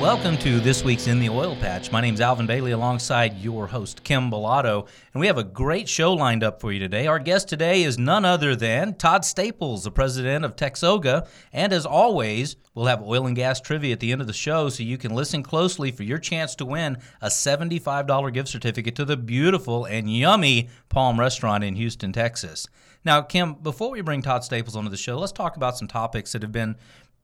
Welcome to this week's In the Oil Patch. My name is Alvin Bailey alongside your host, Kim Bellotto, and we have a great show lined up for you today. Our guest today is none other than Todd Staples, the president of Texoga. And as always, we'll have oil and gas trivia at the end of the show so you can listen closely for your chance to win a $75 gift certificate to the beautiful and yummy Palm Restaurant in Houston, Texas. Now, Kim, before we bring Todd Staples onto the show, let's talk about some topics that have been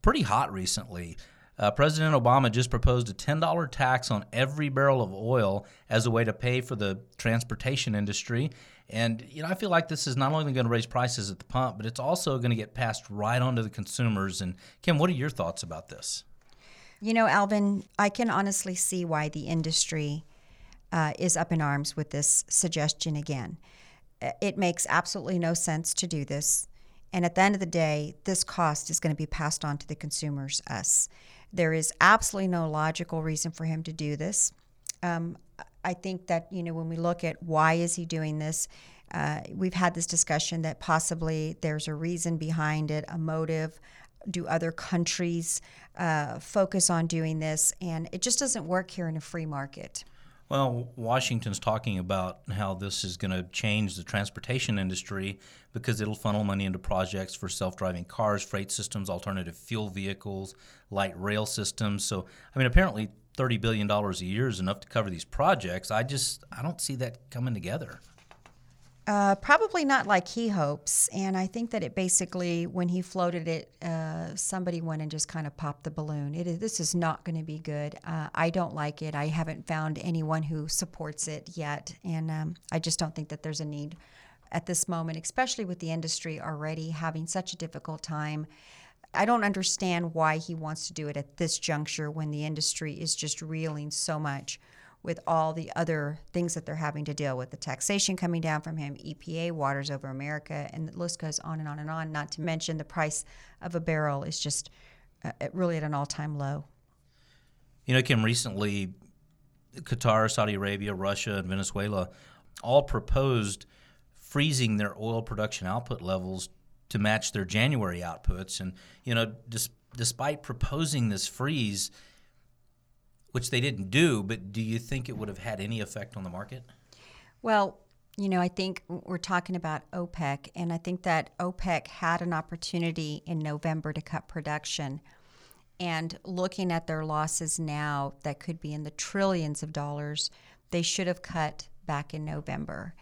pretty hot recently. Uh, President Obama just proposed a $10 tax on every barrel of oil as a way to pay for the transportation industry. And you know, I feel like this is not only going to raise prices at the pump, but it's also going to get passed right on to the consumers. And Kim, what are your thoughts about this? You know, Alvin, I can honestly see why the industry uh, is up in arms with this suggestion again. Uh, it makes absolutely no sense to do this. And at the end of the day, this cost is going to be passed on to the consumers, us. There is absolutely no logical reason for him to do this. Um, I think that you know when we look at why is he doing this, uh, we've had this discussion that possibly there's a reason behind it, a motive. Do other countries uh, focus on doing this? And it just doesn't work here in a free market. Well, Washington's talking about how this is going to change the transportation industry because it'll funnel money into projects for self driving cars, freight systems, alternative fuel vehicles, light rail systems. So, I mean, apparently $30 billion a year is enough to cover these projects. I just, I don't see that coming together. Uh, probably not like he hopes. And I think that it basically, when he floated it, uh, somebody went and just kind of popped the balloon. It is, this is not going to be good. Uh, I don't like it. I haven't found anyone who supports it yet. And um, I just don't think that there's a need at this moment, especially with the industry already having such a difficult time. I don't understand why he wants to do it at this juncture when the industry is just reeling so much with all the other things that they're having to deal with the taxation coming down from him, EPA, Waters Over America, and the list goes on and on and on. Not to mention the price of a barrel is just uh, really at an all time low. You know, Kim, recently, Qatar, Saudi Arabia, Russia, and Venezuela all proposed freezing their oil production output levels to match their January outputs. And, you know, dis- despite proposing this freeze, which they didn't do, but do you think it would have had any effect on the market? Well, you know, I think we're talking about OPEC, and I think that OPEC had an opportunity in November to cut production. And looking at their losses now, that could be in the trillions of dollars, they should have cut back in November.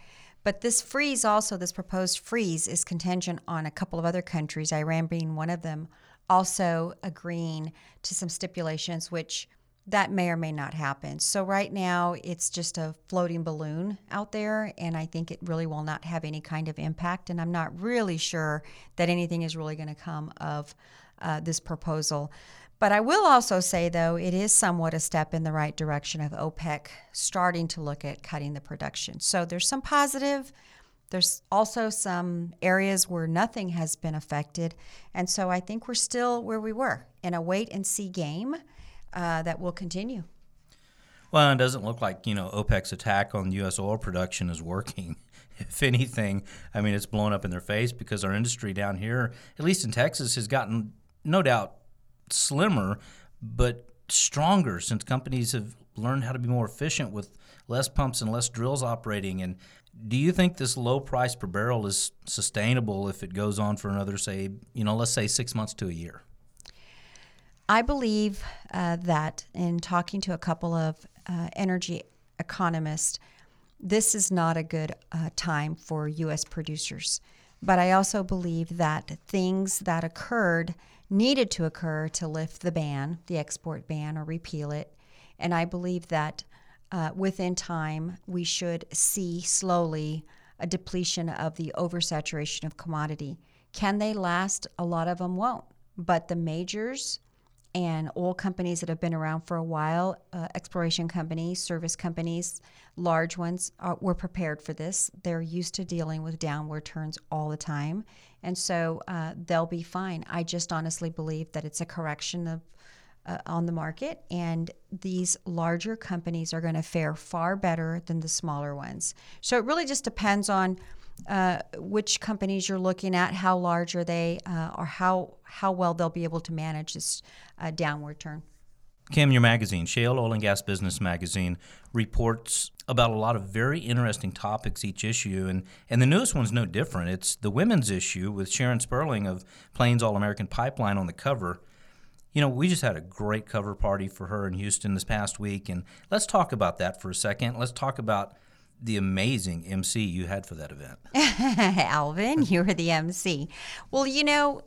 But this freeze, also, this proposed freeze, is contingent on a couple of other countries, Iran being one of them, also agreeing to some stipulations which that may or may not happen. So right now it's just a floating balloon out there and I think it really will not have any kind of impact and I'm not really sure that anything is really going to come of uh, this proposal. But I will also say, though, it is somewhat a step in the right direction of OPEC starting to look at cutting the production. So there's some positive. There's also some areas where nothing has been affected. And so I think we're still where we were in a wait and see game uh, that will continue. Well, it doesn't look like you know OPEC's attack on U.S. oil production is working. If anything, I mean it's blown up in their face because our industry down here, at least in Texas, has gotten no doubt slimmer, but stronger since companies have learned how to be more efficient with less pumps and less drills operating. And do you think this low price per barrel is sustainable if it goes on for another, say, you know, let's say six months to a year? I believe uh, that in talking to a couple of uh, energy economists, this is not a good uh, time for U.S. producers. But I also believe that things that occurred needed to occur to lift the ban, the export ban, or repeal it. And I believe that uh, within time, we should see slowly a depletion of the oversaturation of commodity. Can they last? A lot of them won't. But the majors, and oil companies that have been around for a while, uh, exploration companies, service companies, large ones, are, were prepared for this. They're used to dealing with downward turns all the time. And so uh, they'll be fine. I just honestly believe that it's a correction of uh, on the market, and these larger companies are going to fare far better than the smaller ones. So it really just depends on uh, which companies you're looking at, how large are they, uh, or how how well they'll be able to manage this uh, downward turn. Kim, your magazine, Shale Oil and Gas Business Magazine, reports about a lot of very interesting topics each issue, and, and the newest one's no different. It's the women's issue with Sharon Sperling of Plains All American Pipeline on the cover. You know, we just had a great cover party for her in Houston this past week, and let's talk about that for a second. Let's talk about the amazing MC you had for that event. Alvin, you were the MC. Well, you know,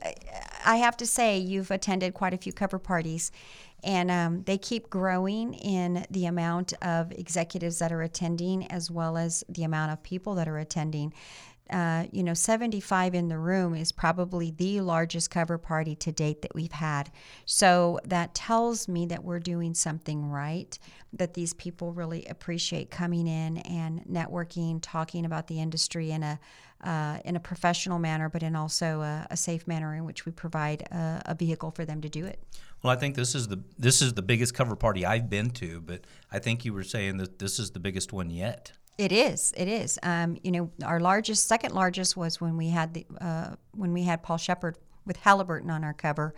I have to say, you've attended quite a few cover parties, and um, they keep growing in the amount of executives that are attending as well as the amount of people that are attending uh, you know, 75 in the room is probably the largest cover party to date that we've had. So that tells me that we're doing something right, that these people really appreciate coming in and networking, talking about the industry in a uh, in a professional manner, but in also a, a safe manner in which we provide a, a vehicle for them to do it. Well, I think this is the this is the biggest cover party I've been to, but I think you were saying that this is the biggest one yet. It is. It is. Um, you know, our largest, second largest was when we had the uh, when we had Paul Shepard with Halliburton on our cover,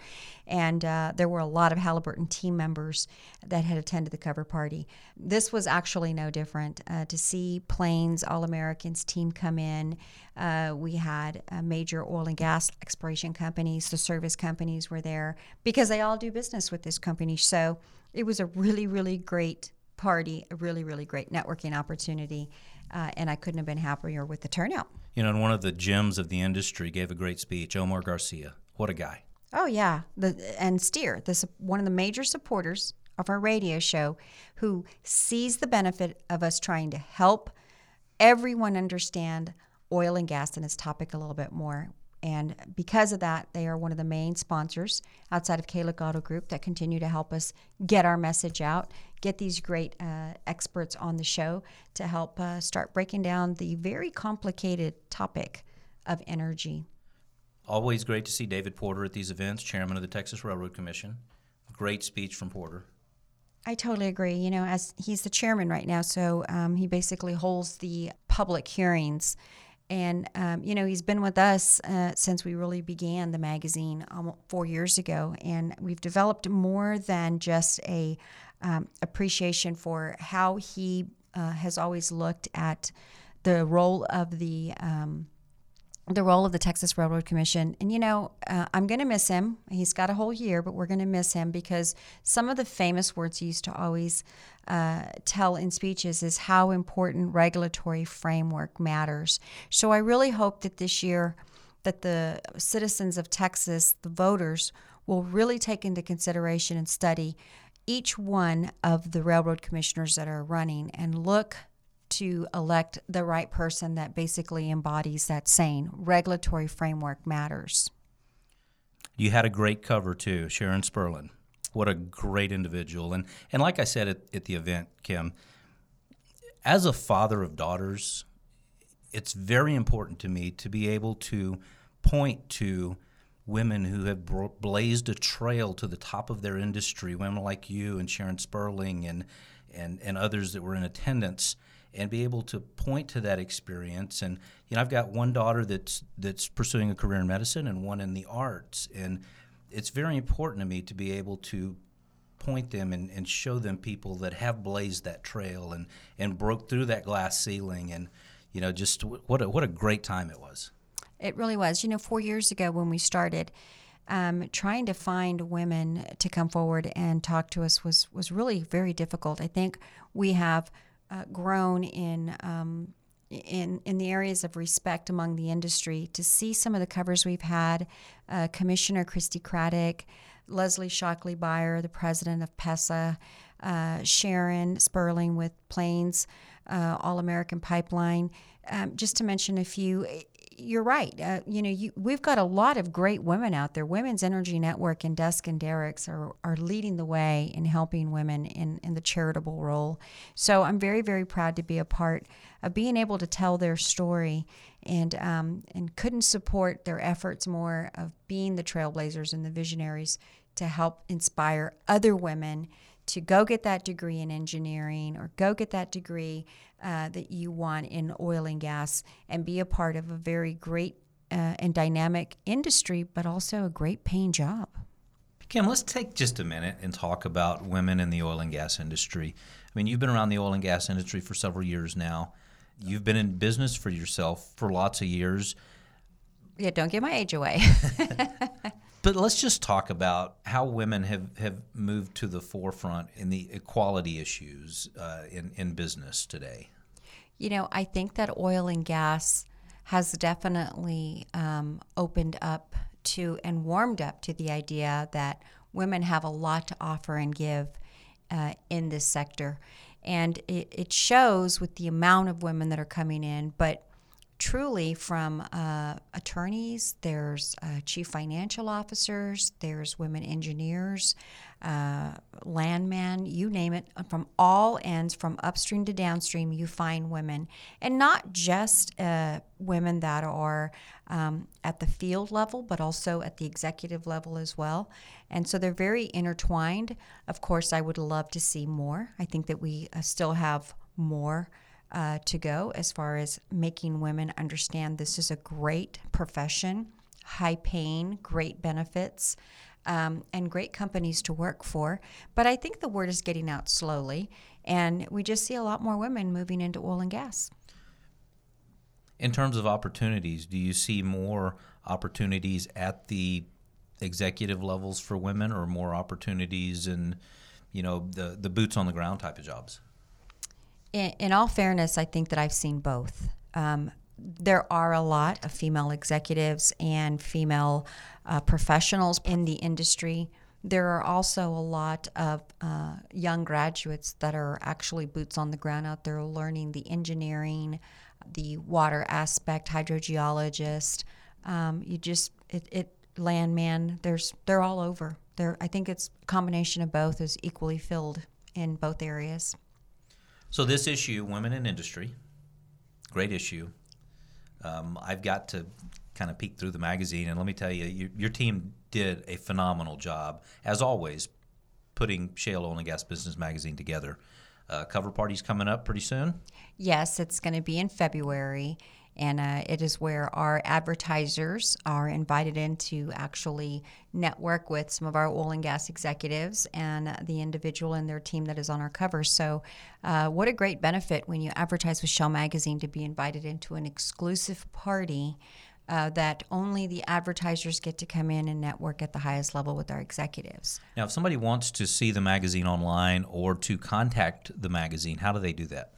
and uh, there were a lot of Halliburton team members that had attended the cover party. This was actually no different. Uh, to see Plains All Americans team come in, uh, we had major oil and gas exploration companies, the service companies were there because they all do business with this company. So it was a really, really great party, a really, really great networking opportunity. Uh, and I couldn't have been happier with the turnout. You know, and one of the gems of the industry gave a great speech, Omar Garcia. What a guy. Oh, yeah. The, and Steer, this, one of the major supporters of our radio show, who sees the benefit of us trying to help everyone understand oil and gas and its topic a little bit more. And because of that, they are one of the main sponsors outside of Kahlig Auto Group that continue to help us get our message out, get these great uh, experts on the show to help uh, start breaking down the very complicated topic of energy. Always great to see David Porter at these events, chairman of the Texas Railroad Commission. Great speech from Porter. I totally agree. You know, as he's the chairman right now, so um, he basically holds the public hearings and, um, you know, he's been with us uh, since we really began the magazine almost four years ago. And we've developed more than just a um, appreciation for how he uh, has always looked at the role of the um, the role of the Texas Railroad Commission. And, you know, uh, I'm going to miss him. He's got a whole year, but we're going to miss him because some of the famous words he used to always uh, tell in speeches is how important regulatory framework matters. So I really hope that this year that the citizens of Texas, the voters, will really take into consideration and study each one of the railroad commissioners that are running and look to elect the right person that basically embodies that saying regulatory framework matters. You had a great cover too, Sharon Sperling. What a great individual. And and like I said at, at the event, Kim, as a father of daughters, it's very important to me to be able to point to women who have blazed a trail to the top of their industry, women like you and Sharon Sperling and, and, and others that were in attendance, and be able to point to that experience. And you know, I've got one daughter that's that's pursuing a career in medicine and one in the arts, and it's very important to me to be able to point them and, and show them people that have blazed that trail and, and broke through that glass ceiling. And you know just what a, what a great time it was. It really was. You know four years ago when we started um, trying to find women to come forward and talk to us was was really very difficult. I think we have uh, grown in um, in in the areas of respect among the industry. To see some of the covers we've had, uh, Commissioner Christi Craddick, Leslie Shockley Beyer, the president of PESA, uh, Sharon Sperling with Plains uh, All American Pipeline, um, just to mention a few. You're right. Uh, you know, you, we've got a lot of great women out there. Women's Energy Network and Desk and Derrick's are, are leading the way in helping women in, in the charitable role. So I'm very, very proud to be a part of being able to tell their story and, um, and couldn't support their efforts more of being the trailblazers and the visionaries to help inspire other women to go get that degree in engineering or go get that degree uh, that you want in oil and gas and be a part of a very great uh, and dynamic industry, but also a great paying job. Kim, let's take just a minute and talk about women in the oil and gas industry. I mean, you've been around the oil and gas industry for several years now. You've been in business for yourself for lots of years. Yeah, don't give my age away. But let's just talk about how women have, have moved to the forefront in the equality issues uh, in, in business today. You know, I think that oil and gas has definitely um, opened up to and warmed up to the idea that women have a lot to offer and give uh, in this sector. And it, it shows with the amount of women that are coming in, but truly from uh, attorneys, there's uh, chief financial officers, there's women engineers, uh, landmen, you name it, from all ends, from upstream to downstream, you find women. And not just uh, women that are um, at the field level, but also at the executive level as well. And so they're very intertwined. Of course, I would love to see more. I think that we uh, still have more uh, to go as far as making women understand this is a great profession, high paying, great benefits, um, and great companies to work for. But I think the word is getting out slowly, and we just see a lot more women moving into oil and gas. In terms of opportunities, do you see more opportunities at the executive levels for women, or more opportunities in, you know, the the boots on the ground type of jobs? In, in all fairness, I think that I've seen both. Um, there are a lot of female executives and female uh, professionals in the industry. There are also a lot of uh, young graduates that are actually boots on the ground out there learning the engineering, the water aspect, hydrogeologist. Um, you just it, it landman. There's they're all over. There, I think it's a combination of both is equally filled in both areas. So this issue, women in industry, great issue. Um, I've got to kind of peek through the magazine, and let me tell you, your, your team did a phenomenal job, as always, putting Shale Oil and Gas Business Magazine together. Uh, cover party's coming up pretty soon. Yes, it's going to be in February, and uh, it is where our advertisers are invited in to actually network with some of our oil and gas executives and the individual and their team that is on our cover. So, uh, what a great benefit when you advertise with Shale Magazine to be invited into an exclusive party. Uh, that only the advertisers get to come in and network at the highest level with our executives. Now, if somebody wants to see the magazine online or to contact the magazine, how do they do that?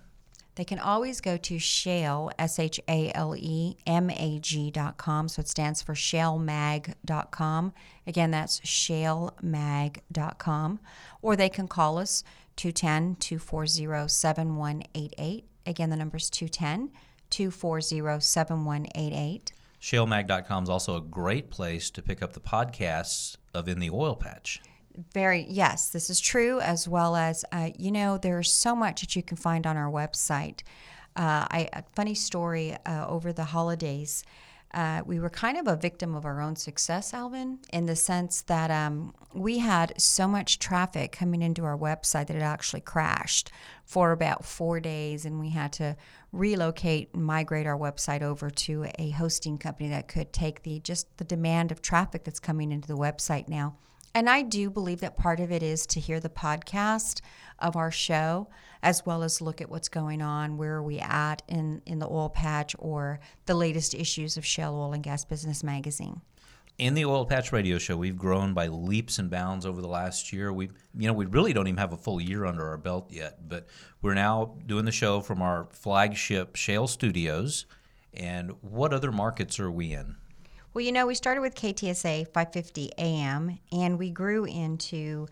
They can always go to Shale, S H A L E M A G.com. So it stands for shalemag.com. Again, that's shalemag.com. Or they can call us 210 240 7188. Again, the number is 210 240 7188. Shalemag.com is also a great place to pick up the podcasts of In the Oil Patch very yes this is true as well as uh, you know there's so much that you can find on our website uh, I, a funny story uh, over the holidays uh, we were kind of a victim of our own success, Alvin, in the sense that um, we had so much traffic coming into our website that it actually crashed for about four days, and we had to relocate and migrate our website over to a hosting company that could take the just the demand of traffic that's coming into the website now. And I do believe that part of it is to hear the podcast of our show, as well as look at what's going on, where are we at in, in the oil patch or the latest issues of Shale Oil and Gas Business Magazine. In the Oil Patch Radio Show, we've grown by leaps and bounds over the last year. We, you know, we really don't even have a full year under our belt yet, but we're now doing the show from our flagship Shale Studios. And what other markets are we in? Well, you know, we started with KTSA 550 AM and we grew into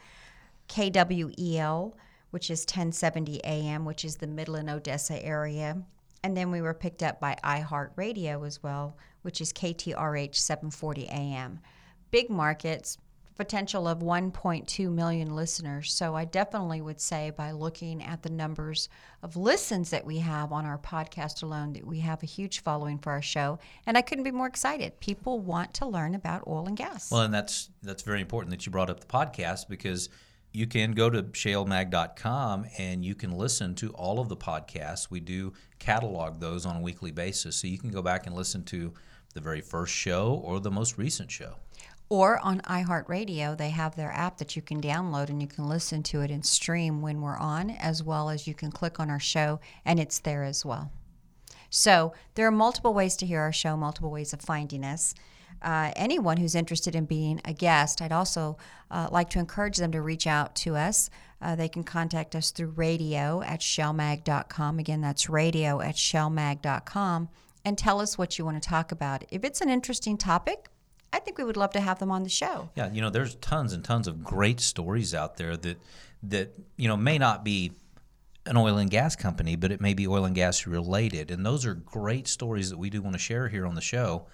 KWEL, which is 1070 AM, which is the Midland Odessa area. And then we were picked up by iHeartRadio as well, which is KTRH 740 AM. Big markets, potential of 1.2 million listeners. So I definitely would say by looking at the numbers of listens that we have on our podcast alone that we have a huge following for our show and I couldn't be more excited. People want to learn about oil and gas. Well, and that's that's very important that you brought up the podcast because you can go to shalemag.com and you can listen to all of the podcasts. We do catalog those on a weekly basis. So you can go back and listen to the very first show or the most recent show. Or on iHeartRadio, they have their app that you can download and you can listen to it and stream when we're on, as well as you can click on our show and it's there as well. So there are multiple ways to hear our show, multiple ways of finding us. Uh, anyone who's interested in being a guest, I'd also uh, like to encourage them to reach out to us. Uh, they can contact us through radio at shalemag.com. Again, that's radio at shalemag.com and tell us what you want to talk about. If it's an interesting topic, I think we would love to have them on the show. Yeah, you know, there's tons and tons of great stories out there that that you know may not be an oil and gas company, but it may be oil and gas related, and those are great stories that we do want to share here on the show.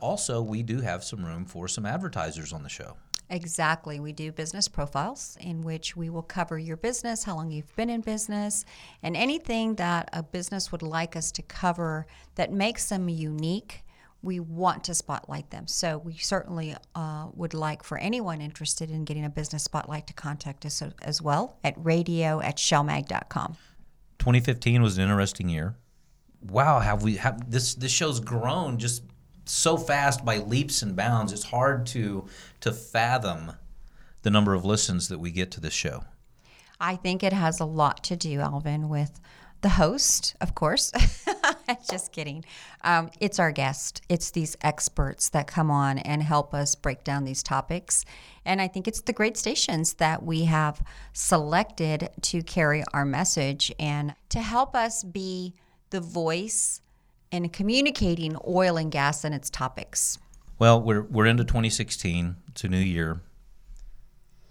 Also, we do have some room for some advertisers on the show. Exactly. We do business profiles in which we will cover your business, how long you've been in business, and anything that a business would like us to cover that makes them unique we want to spotlight them. So we certainly uh, would like for anyone interested in getting a business spotlight to contact us as well at radio at shalemag.com. 2015 was an interesting year. Wow, have we have this this show's grown just so fast by leaps and bounds. It's hard to to fathom the number of listens that we get to this show. I think it has a lot to do, Alvin, with the host, of course. Just kidding. Um, it's our guest. It's these experts that come on and help us break down these topics. And I think it's the great stations that we have selected to carry our message and to help us be the voice in communicating oil and gas and its topics. Well, we're, we're into 2016. It's a new year.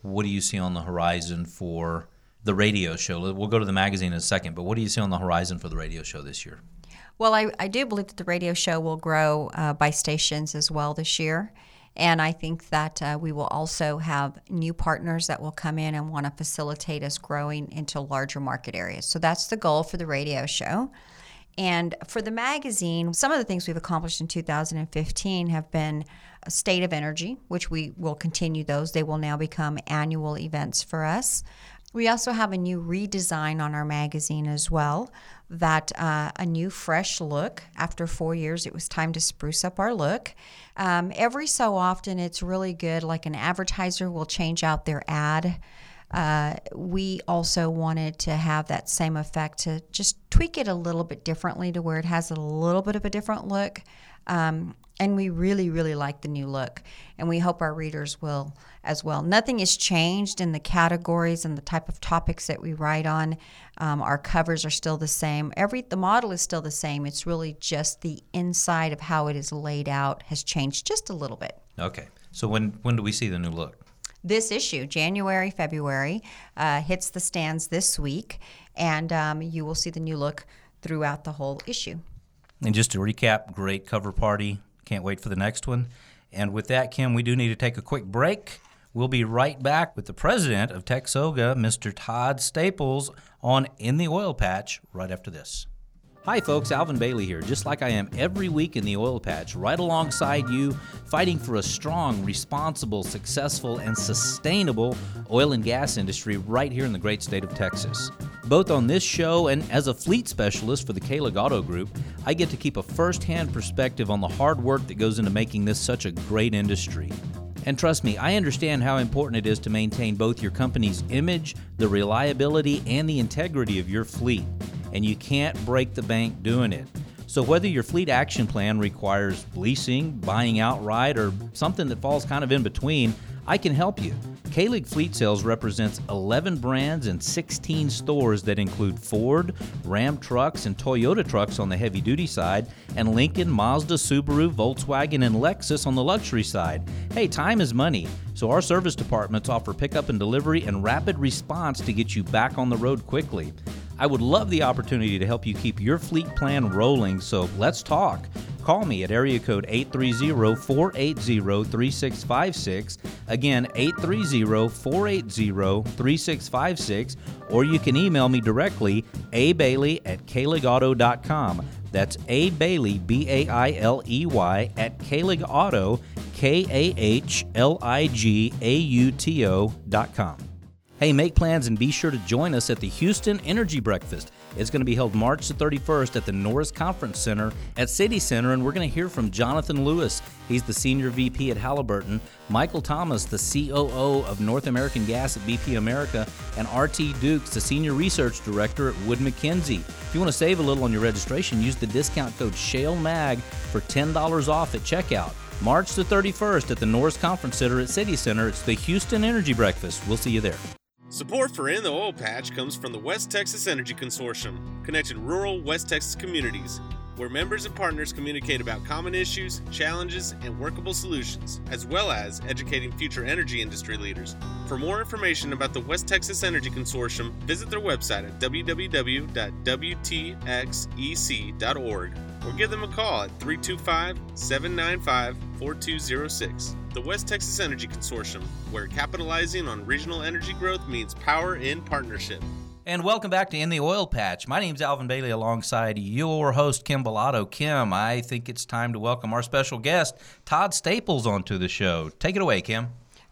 What do you see on the horizon for the radio show? We'll go to the magazine in a second, but what do you see on the horizon for the radio show this year? Well, I, I do believe that the radio show will grow uh, by stations as well this year. And I think that uh, we will also have new partners that will come in and want to facilitate us growing into larger market areas. So that's the goal for the radio show. And for the magazine, some of the things we've accomplished in 2015 have been a state of energy, which we will continue those. They will now become annual events for us. We also have a new redesign on our magazine as well. That uh, a new fresh look. After four years, it was time to spruce up our look. Um, every so often, it's really good. Like an advertiser will change out their ad. Uh, we also wanted to have that same effect to just tweak it a little bit differently to where it has a little bit of a different look. Um, and we really, really like the new look. And we hope our readers will as well. Nothing has changed in the categories and the type of topics that we write on. Um, our covers are still the same. Every the model is still the same. It's really just the inside of how it is laid out has changed just a little bit. Okay. So when when do we see the new look? This issue, January, February, uh, hits the stands this week, and um, you will see the new look throughout the whole issue. And just to recap, great cover party. Can't wait for the next one. And with that, Kim, we do need to take a quick break. We'll be right back with the president of Texoga, Mr. Todd Staples, on In the Oil Patch right after this. Hi, folks, Alvin Bailey here, just like I am every week in the oil patch, right alongside you, fighting for a strong, responsible, successful, and sustainable oil and gas industry right here in the great state of Texas. Both on this show and as a fleet specialist for the Kahlig Auto Group, I get to keep a first hand perspective on the hard work that goes into making this such a great industry. And trust me, I understand how important it is to maintain both your company's image, the reliability, and the integrity of your fleet and you can't break the bank doing it. So, whether your fleet action plan requires leasing, buying outright, or something that falls kind of in between, I can help you. Kahlig Fleet Sales represents 11 brands and 16 stores that include Ford, Ram trucks, and Toyota trucks on the heavy duty side, and Lincoln, Mazda, Subaru, Volkswagen, and Lexus on the luxury side. Hey, time is money, so our service departments offer pickup and delivery and rapid response to get you back on the road quickly. I would love the opportunity to help you keep your fleet plan rolling, so let's talk. Call me at area code 830 480 3656. Again, 830 480 3656. Or you can email me directly, abailey at kahligauto.com. That's A Bailey, B A I L E Y, at Kahlig Auto, K A H L I G A U T O dot com. Hey, make plans and be sure to join us at the Houston Energy Breakfast. It's going to be held March the 31st at the Norris Conference Center at City Center, and we're going to hear from Jonathan Lewis. He's the Senior VP at Halliburton, Michael Thomas, the COO of North American Gas at BP America, and RT Dukes, the Senior Research Director at Wood Mackenzie. If you want to save a little on your registration, use the discount code SHALEMAG for $10 off at checkout. March the 31st at the Norris Conference Center at City Center. It's the Houston Energy Breakfast. We'll see you there. Support for In the Oil Patch comes from the West Texas Energy Consortium, connecting rural West Texas communities, where members and partners communicate about common issues, challenges, and workable solutions, as well as educating future energy industry leaders. For more information about the West Texas Energy Consortium, visit their website at www.wtxec.org or give them a call at 325 795 4206. The West Texas Energy Consortium, where capitalizing on regional energy growth means power in partnership. And welcome back to In the Oil Patch. My name is Alvin Bailey alongside your host, Kim Bellotto. Kim, I think it's time to welcome our special guest, Todd Staples, onto the show. Take it away, Kim.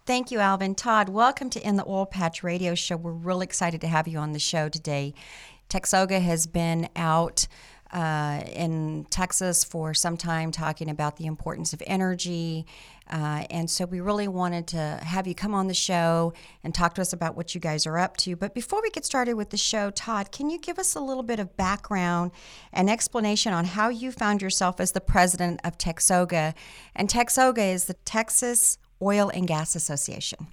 Thank you, Alvin. Todd, welcome to In the Oil Patch Radio Show. We're really excited to have you on the show today. Texoga has been out uh, in Texas for some time talking about the importance of energy. Uh, and so we really wanted to have you come on the show and talk to us about what you guys are up to. But before we get started with the show, Todd, can you give us a little bit of background and explanation on how you found yourself as the president of Texoga? And Texoga is the Texas Oil and Gas Association.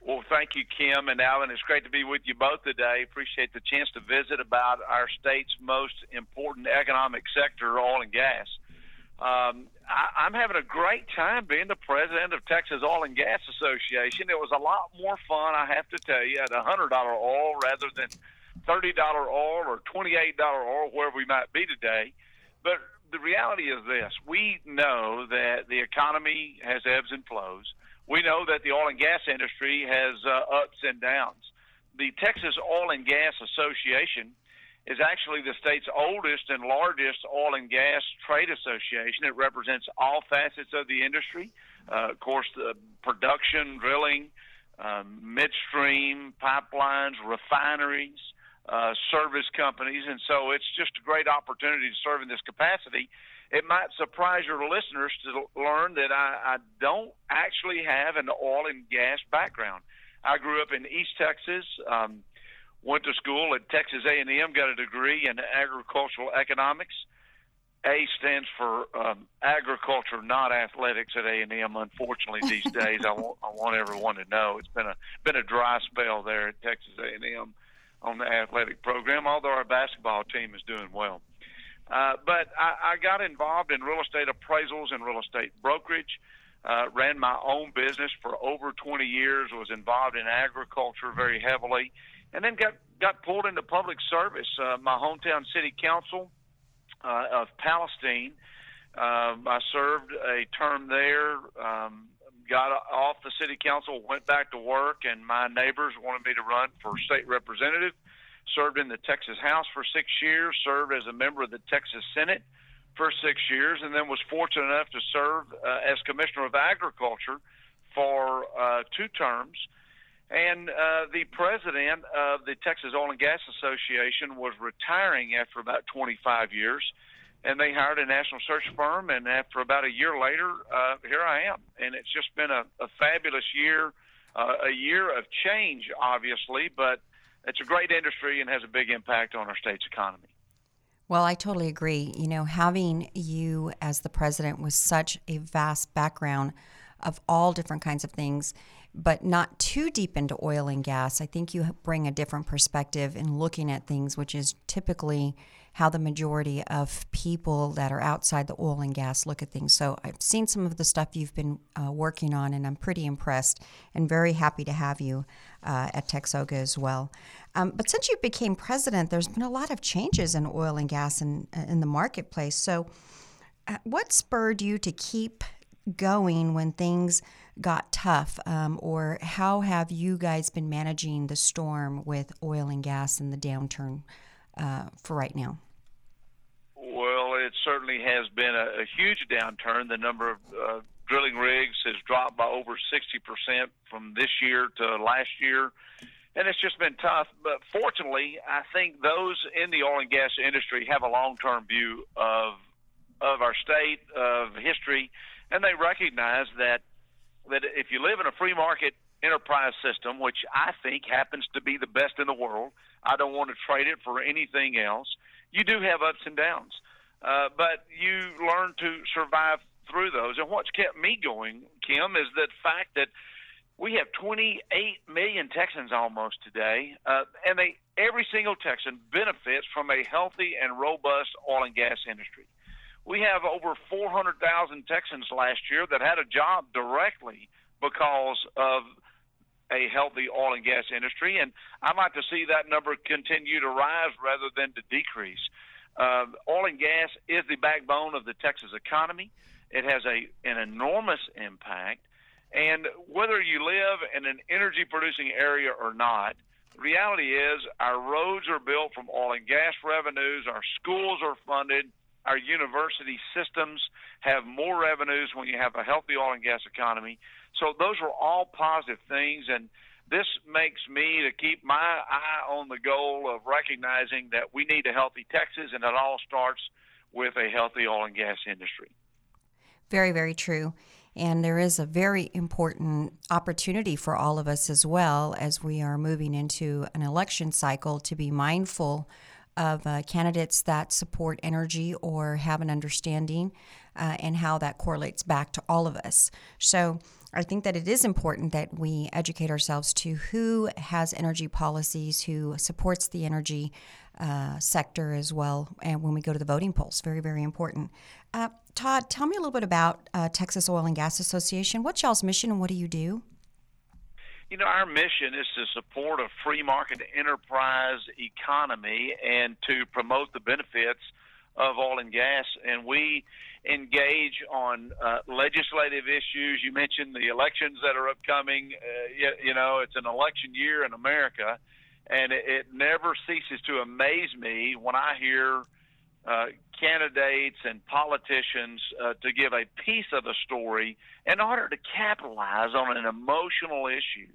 Well, thank you, Kim and Alan. It's great to be with you both today. Appreciate the chance to visit about our state's most important economic sector, oil and gas. Um, I, I'm having a great time being the president of Texas Oil and Gas Association. It was a lot more fun, I have to tell you, at a hundred dollar oil rather than thirty dollar oil or twenty eight dollar oil, where we might be today. But the reality is this: we know that the economy has ebbs and flows we know that the oil and gas industry has uh, ups and downs. The Texas Oil and Gas Association is actually the state's oldest and largest oil and gas trade association. It represents all facets of the industry. Uh, of course, the production, drilling, um, midstream, pipelines, refineries, uh, service companies. And so it's just a great opportunity to serve in this capacity it might surprise your listeners to learn that I, I don't actually have an oil and gas background. I grew up in East Texas, um, went to school at Texas A&M, got a degree in agricultural economics. A stands for um, agriculture, not athletics at A&M. Unfortunately, these days, I want I want everyone to know it's been a been a dry spell there at Texas A&M on the athletic program. Although our basketball team is doing well. Uh, but I, I got involved in real estate appraisals and real estate brokerage. Uh, ran my own business for over 20 years. Was involved in agriculture very heavily, and then got got pulled into public service. Uh, my hometown city council uh, of Palestine. Uh, I served a term there. Um, got off the city council, went back to work, and my neighbors wanted me to run for state representative served in the Texas House for six years, served as a member of the Texas Senate for six years, and then was fortunate enough to serve uh, as Commissioner of Agriculture for uh, two terms. And uh, the president of the Texas Oil and Gas Association was retiring after about 25 years, and they hired a national search firm. And after about a year later, uh, here I am. And it's just been a, a fabulous year, uh, a year of change, obviously, but it's a great industry and has a big impact on our state's economy. Well, I totally agree. You know, having you as the president with such a vast background of all different kinds of things, but not too deep into oil and gas. I think you bring a different perspective in looking at things, which is typically how the majority of people that are outside the oil and gas look at things. So I've seen some of the stuff you've been uh, working on, and I'm pretty impressed and very happy to have you uh, at Texoga as well. Um, but since you became president, there's been a lot of changes in oil and gas in, in the marketplace. So, uh, what spurred you to keep going when things got tough? Um, or how have you guys been managing the storm with oil and gas and the downturn uh, for right now? Well, it certainly has been a, a huge downturn. The number of uh, drilling rigs has dropped by over 60% from this year to last year. And it's just been tough. But fortunately, I think those in the oil and gas industry have a long term view of of our state, of history, and they recognize that that if you live in a free market enterprise system, which I think happens to be the best in the world, I don't want to trade it for anything else. You do have ups and downs, uh, but you learn to survive through those. And what's kept me going, Kim, is the fact that we have 28 million Texans almost today, uh, and they every single Texan benefits from a healthy and robust oil and gas industry. We have over 400,000 Texans last year that had a job directly because of a healthy oil and gas industry, and I'd like to see that number continue to rise rather than to decrease. Uh, oil and gas is the backbone of the Texas economy. It has a an enormous impact, and whether you live in an energy producing area or not, the reality is our roads are built from oil and gas revenues, our schools are funded, our university systems have more revenues when you have a healthy oil and gas economy. So those are all positive things, and this makes me to keep my eye on the goal of recognizing that we need a healthy Texas, and it all starts with a healthy oil and gas industry. Very, very true. And there is a very important opportunity for all of us as well as we are moving into an election cycle to be mindful of uh, candidates that support energy or have an understanding uh, and how that correlates back to all of us. So I think that it is important that we educate ourselves to who has energy policies, who supports the energy uh, sector as well, and when we go to the voting polls, very, very important. Uh, Todd, tell me a little bit about uh, Texas Oil and Gas Association. What's y'all's mission and what do you do? You know, our mission is to support a free market enterprise economy and to promote the benefits of oil and gas. And we engage on uh, legislative issues. You mentioned the elections that are upcoming. Uh, you, you, know, it's an election year in America, and it, it never ceases to amaze me when I hear uh, candidates and politicians uh, to give a piece of the story in order to capitalize on an emotional issue.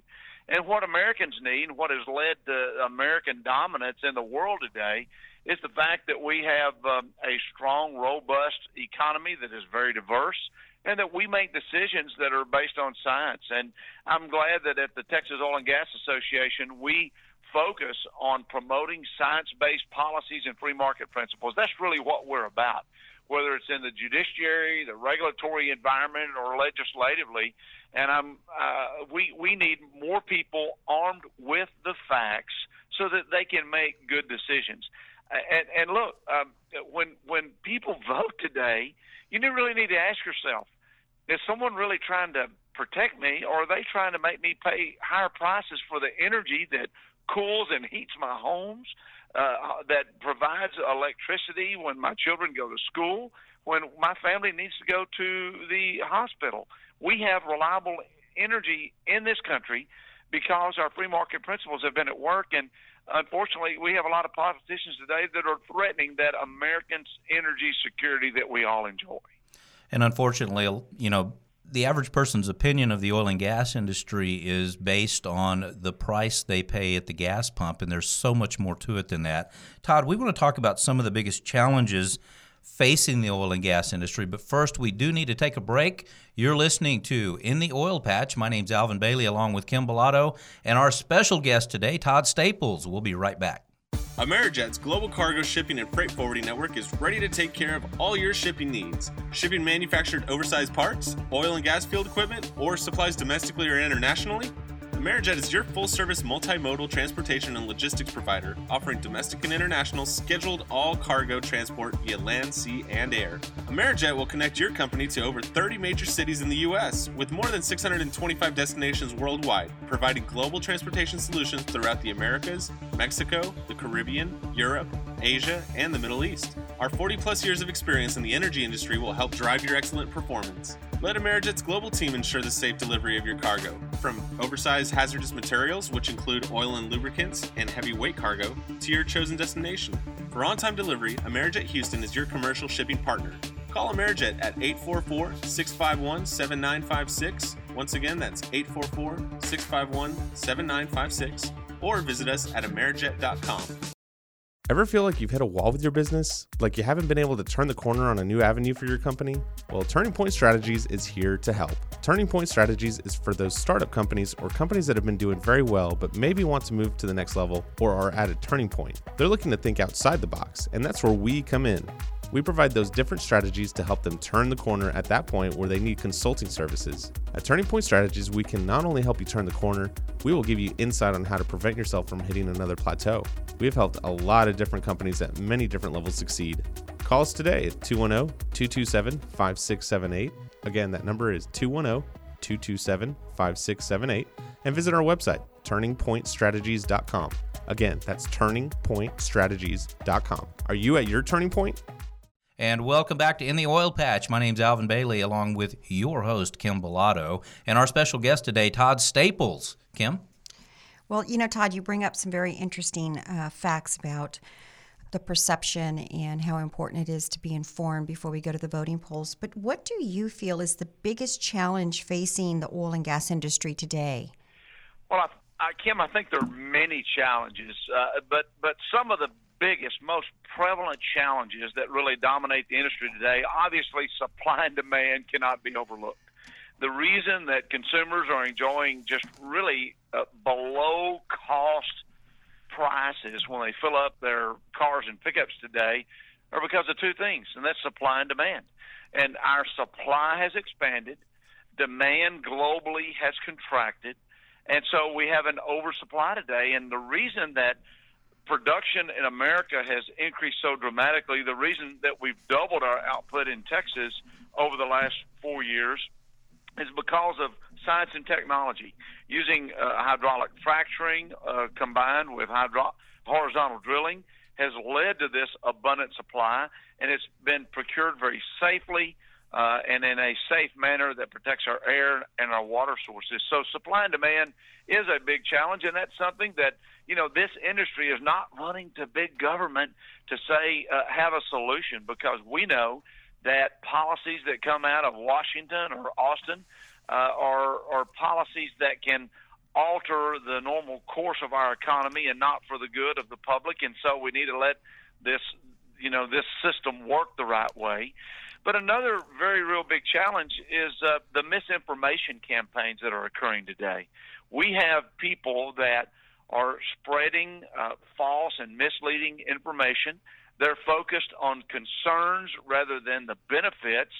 And what Americans need, and what has led to American dominance in the world today, is the fact that we have um, a strong, robust economy that is very diverse, and that we make decisions that are based on science. And I'm glad that at the Texas Oil and Gas Association, we focus on promoting science based policies and free market principles. That's really what we're about, whether it's in the judiciary, the regulatory environment, or legislatively. And I'm, uh, we, we need more people armed with the facts so that they can make good decisions. And, and look, um, when when people vote today, you really need to ask yourself: Is someone really trying to protect me, or are they trying to make me pay higher prices for the energy that cools and heats my homes, uh, that provides electricity when my children go to school, when my family needs to go to the hospital? We have reliable energy in this country because our free market principles have been at work and unfortunately, we have a lot of politicians today that are threatening that Americans' energy security that we all enjoy. And unfortunately, you know, the average person's opinion of the oil and gas industry is based on the price they pay at the gas pump, and there's so much more to it than that. Todd, we want to talk about some of the biggest challenges facing the oil and gas industry. But first, we do need to take a break. You're listening to In the Oil Patch. My name's Alvin Bailey, along with Kim Bellotto, and our special guest today, Todd Staples. We'll be right back. Amerijet's global cargo shipping and freight forwarding network is ready to take care of all your shipping needs. Shipping manufactured oversized parts, oil and gas field equipment, or supplies domestically or internationally? Amerijet is your full service multimodal transportation and logistics provider, offering domestic and international scheduled all cargo transport via land, sea, and air. Amerijet will connect your company to over 30 major cities in the U.S., with more than 625 destinations worldwide, providing global transportation solutions throughout the Americas, Mexico, the Caribbean, Europe, Asia, and the Middle East. Our 40 plus years of experience in the energy industry will help drive your excellent performance. Let Amerijet's global team ensure the safe delivery of your cargo. From oversized hazardous materials, which include oil and lubricants, and heavy weight cargo, to your chosen destination. For on time delivery, Amerijet Houston is your commercial shipping partner. Call Amerijet at 844 651 7956. Once again, that's 844 651 7956. Or visit us at Amerijet.com. Ever feel like you've hit a wall with your business? Like you haven't been able to turn the corner on a new avenue for your company? Well, Turning Point Strategies is here to help. Turning Point Strategies is for those startup companies or companies that have been doing very well but maybe want to move to the next level or are at a turning point. They're looking to think outside the box, and that's where we come in. We provide those different strategies to help them turn the corner at that point where they need consulting services. At Turning Point Strategies, we can not only help you turn the corner, we will give you insight on how to prevent yourself from hitting another plateau. We have helped a lot of different companies at many different levels succeed. Call us today at 210 227 5678. Again, that number is 210 227 5678. And visit our website, turningpointstrategies.com. Again, that's turningpointstrategies.com. Are you at your turning point? And welcome back to In the Oil Patch. My name's Alvin Bailey, along with your host, Kim Bellotto, and our special guest today, Todd Staples. Kim? Well, you know, Todd, you bring up some very interesting uh, facts about the perception and how important it is to be informed before we go to the voting polls. But what do you feel is the biggest challenge facing the oil and gas industry today? Well, I, I, Kim, I think there are many challenges, uh, but but some of the biggest, most prevalent challenges that really dominate the industry today, obviously, supply and demand cannot be overlooked. The reason that consumers are enjoying just really uh, below cost prices when they fill up their cars and pickups today are because of two things, and that's supply and demand. And our supply has expanded, demand globally has contracted, and so we have an oversupply today. And the reason that production in America has increased so dramatically, the reason that we've doubled our output in Texas over the last four years is because of science and technology. Using uh, hydraulic fracturing uh, combined with hydro- horizontal drilling has led to this abundant supply, and it's been procured very safely uh, and in a safe manner that protects our air and our water sources. So supply and demand is a big challenge, and that's something that you know this industry is not running to big government to say uh, have a solution because we know that policies that come out of Washington or Austin uh, are are policies that can alter the normal course of our economy and not for the good of the public. And so we need to let this you know this system work the right way. But another very real big challenge is uh, the misinformation campaigns that are occurring today. We have people that are spreading uh, false and misleading information. They're focused on concerns rather than the benefits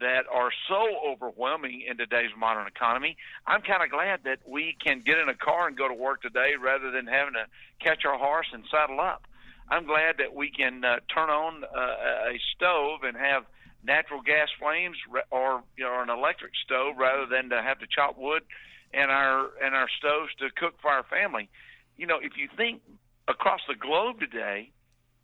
that are so overwhelming in today's modern economy. I'm kind of glad that we can get in a car and go to work today rather than having to catch our horse and saddle up. I'm glad that we can uh, turn on uh, a stove and have natural gas flames or you know, an electric stove rather than to have to chop wood and our and our stoves to cook for our family. You know, if you think across the globe today,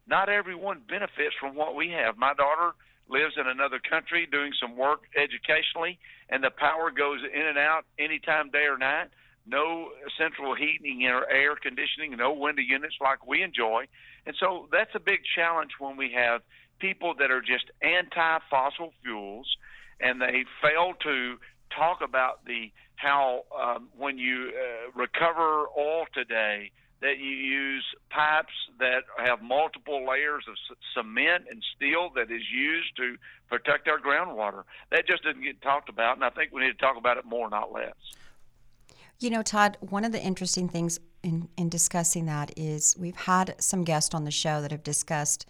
not everyone benefits from what we have. My daughter lives in another country doing some work educationally, and the power goes in and out anytime, day or night. No central heating or air conditioning, no window units like we enjoy. And so that's a big challenge when we have people that are just anti fossil fuels and they fail to talk about the how um, when you uh, recover oil today that you use pipes that have multiple layers of c- cement and steel that is used to protect our groundwater. That just doesn't get talked about, and I think we need to talk about it more, not less. You know, Todd, one of the interesting things in, in discussing that is we've had some guests on the show that have discussed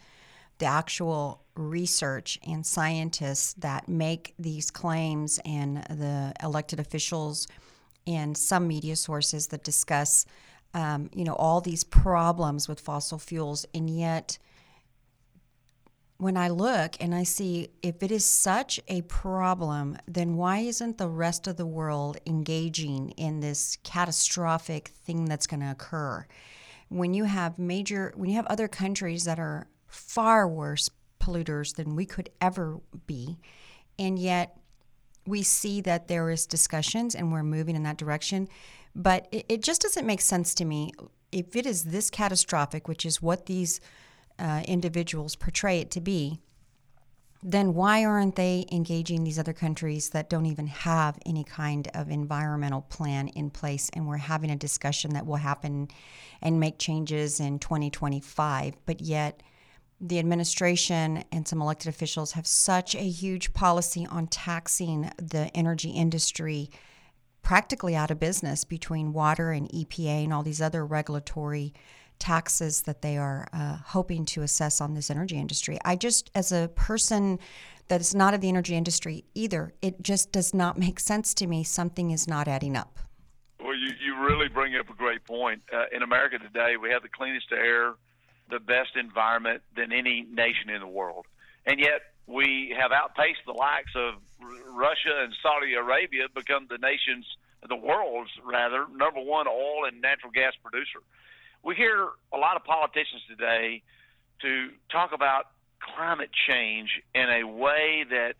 the actual research and scientists that make these claims and the elected officials and some media sources that discuss um, you know all these problems with fossil fuels and yet when I look and I see if it is such a problem, then why isn't the rest of the world engaging in this catastrophic thing that's going to occur? When you have major, when you have other countries that are far worse polluters than we could ever be, and yet we see that there is discussions and we're moving in that direction, but it, it just doesn't make sense to me. If it is this catastrophic, which is what these uh, individuals portray it to be, then why aren't they engaging these other countries that don't even have any kind of environmental plan in place? And we're having a discussion that will happen and make changes in 2025, but yet the administration and some elected officials have such a huge policy on taxing the energy industry practically out of business between water and EPA and all these other regulatory taxes that they are uh, hoping to assess on this energy industry. I just, as a person that is not of the energy industry either, it just does not make sense to me. Something is not adding up. Well, you, you really bring up a great point. Uh, in America today, we have the cleanest air, the best environment than any nation in the world. And yet, we have outpaced the likes of Russia and Saudi Arabia, become the nation's, the world's rather, number one oil and natural gas producer we hear a lot of politicians today to talk about climate change in a way that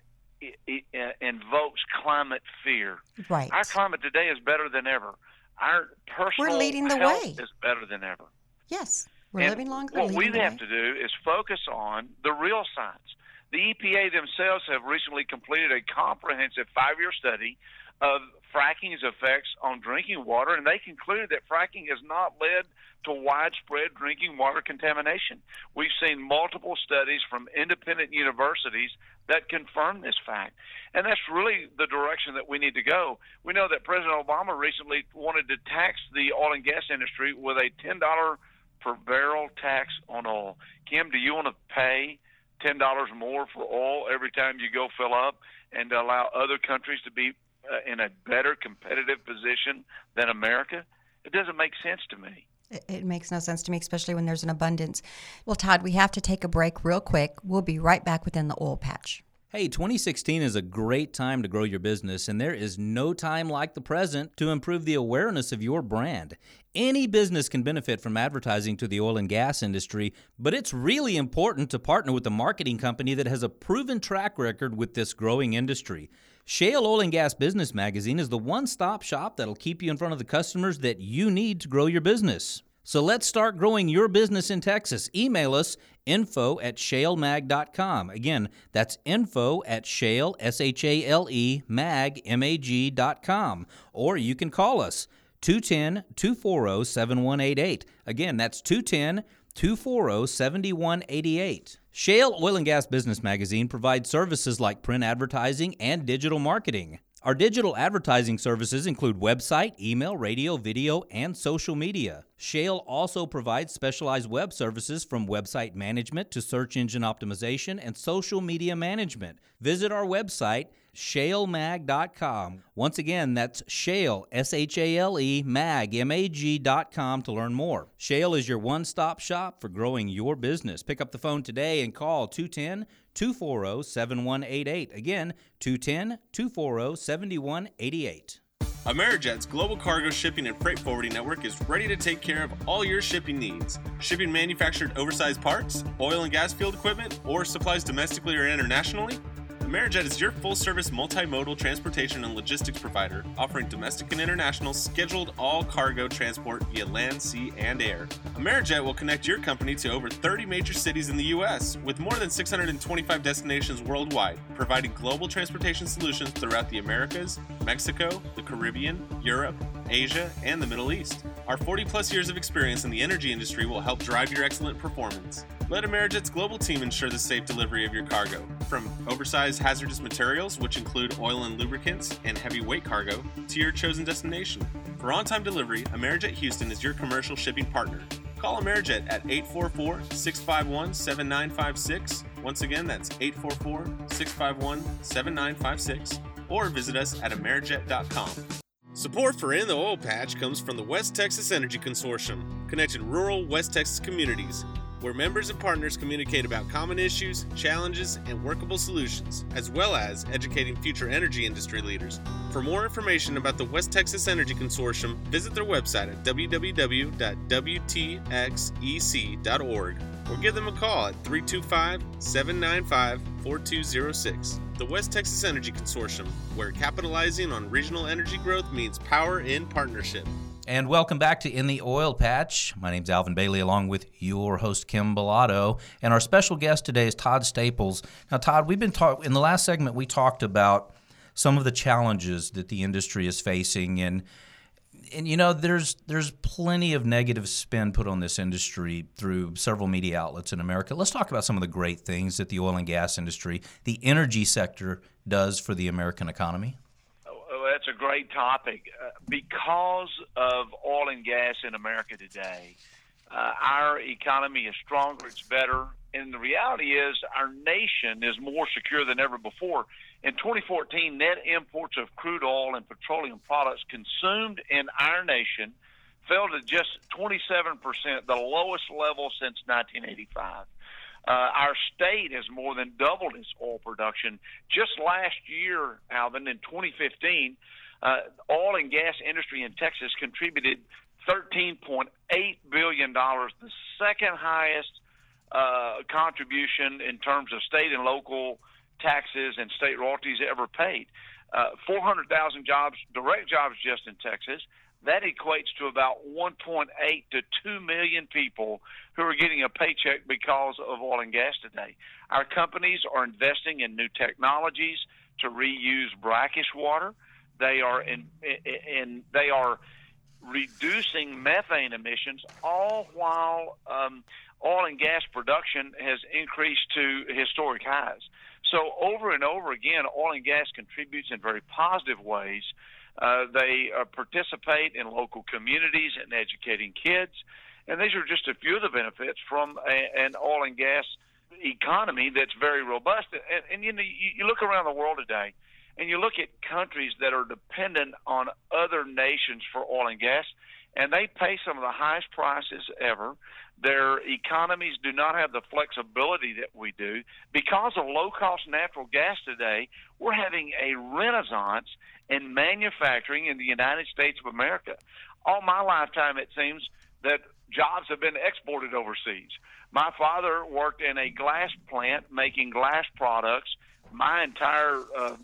uh, invokes climate fear. Right. Our climate today is better than ever. Our personal We're leading the health way. is better than ever. Yes, we're And living longer. What we have to do is focus on the real science. The EPA themselves have recently completed a comprehensive five year study of fracking's effects on drinking water, and they concluded that fracking has not led to widespread drinking water contamination. We've seen multiple studies from independent universities that confirm this fact. And that's really the direction that we need to go. We know that President Obama recently wanted to tax the oil and gas industry with a $10 per barrel tax on oil. Kim, do you want to pay $10 more for oil every time you go fill up and allow other countries to be uh, in a better competitive position than America? It doesn't make sense to me. It makes no sense to me, especially when there's an abundance. Well, Todd, we have to take a break real quick. We'll be right back within the oil patch. Hey, 2016 is a great time to grow your business, and there is no time like the present to improve the awareness of your brand. Any business can benefit from advertising to the oil and gas industry, but it's really important to partner with a marketing company that has a proven track record with this growing industry. Shale Oil and Gas Business Magazine is the one stop shop that'll keep you in front of the customers that you need to grow your business. So let's start growing your business in Texas. Email us info at shalemag.com. Again, that's info at shale, S H A L E, mag, M A G.com. Or you can call us 210 240 7188. Again, that's 210 240 7188. Shale Oil and Gas Business Magazine provides services like print advertising and digital marketing. Our digital advertising services include website, email, radio, video, and social media. Shale also provides specialized web services from website management to search engine optimization and social media management. Visit our website, shalemag.com. Once again, that's shale, S H A L E, mag, M A G.com to learn more. Shale is your one stop shop for growing your business. Pick up the phone today and call 210 240 7188. Again, 210 240 7188. Amerijet's global cargo shipping and freight forwarding network is ready to take care of all your shipping needs. Shipping manufactured oversized parts, oil and gas field equipment, or supplies domestically or internationally? Amerijet is your full service multimodal transportation and logistics provider, offering domestic and international scheduled all cargo transport via land, sea, and air. Amerijet will connect your company to over 30 major cities in the U.S., with more than 625 destinations worldwide, providing global transportation solutions throughout the Americas, Mexico, the Caribbean, Europe, Asia, and the Middle East. Our 40 plus years of experience in the energy industry will help drive your excellent performance. Let Amerijet's global team ensure the safe delivery of your cargo. From oversized hazardous materials, which include oil and lubricants, and heavy weight cargo, to your chosen destination. For on time delivery, Amerijet Houston is your commercial shipping partner. Call Amerijet at 844 651 7956. Once again, that's 844 651 7956. Or visit us at Amerijet.com. Support for In the Oil Patch comes from the West Texas Energy Consortium, connecting rural West Texas communities, where members and partners communicate about common issues, challenges, and workable solutions, as well as educating future energy industry leaders. For more information about the West Texas Energy Consortium, visit their website at www.wtxec.org or give them a call at 325 795 4206. The West Texas Energy Consortium, where capitalizing on regional energy growth means power in partnership. And welcome back to In the Oil Patch. My name's Alvin Bailey, along with your host Kim Bellotto, and our special guest today is Todd Staples. Now, Todd, we've been talking in the last segment. We talked about some of the challenges that the industry is facing, and and you know, there's there's plenty of negative spin put on this industry through several media outlets in America. Let's talk about some of the great things that the oil and gas industry, the energy sector, does for the American economy. That's a great topic. Uh, because of oil and gas in America today, uh, our economy is stronger, it's better, and the reality is our nation is more secure than ever before. In 2014, net imports of crude oil and petroleum products consumed in our nation fell to just 27%, the lowest level since 1985. Uh, our state has more than doubled its oil production. Just last year, Alvin, in 2015, uh, oil and gas industry in Texas contributed $13.8 billion, the second highest uh, contribution in terms of state and local taxes and state royalties ever paid. Uh, 400,000 jobs, direct jobs just in Texas. That equates to about 1.8 to 2 million people who are getting a paycheck because of oil and gas today. Our companies are investing in new technologies to reuse brackish water. They are in, in, they are reducing methane emissions, all while um, oil and gas production has increased to historic highs. So over and over again, oil and gas contributes in very positive ways. Uh, they uh, participate in local communities and educating kids, and these are just a few of the benefits from a, an oil and gas economy that's very robust. And, and you know, you, you look around the world today, and you look at countries that are dependent on other nations for oil and gas, and they pay some of the highest prices ever. Their economies do not have the flexibility that we do. Because of low cost natural gas today, we're having a renaissance in manufacturing in the United States of America. All my lifetime, it seems that jobs have been exported overseas. My father worked in a glass plant making glass products my entire uh,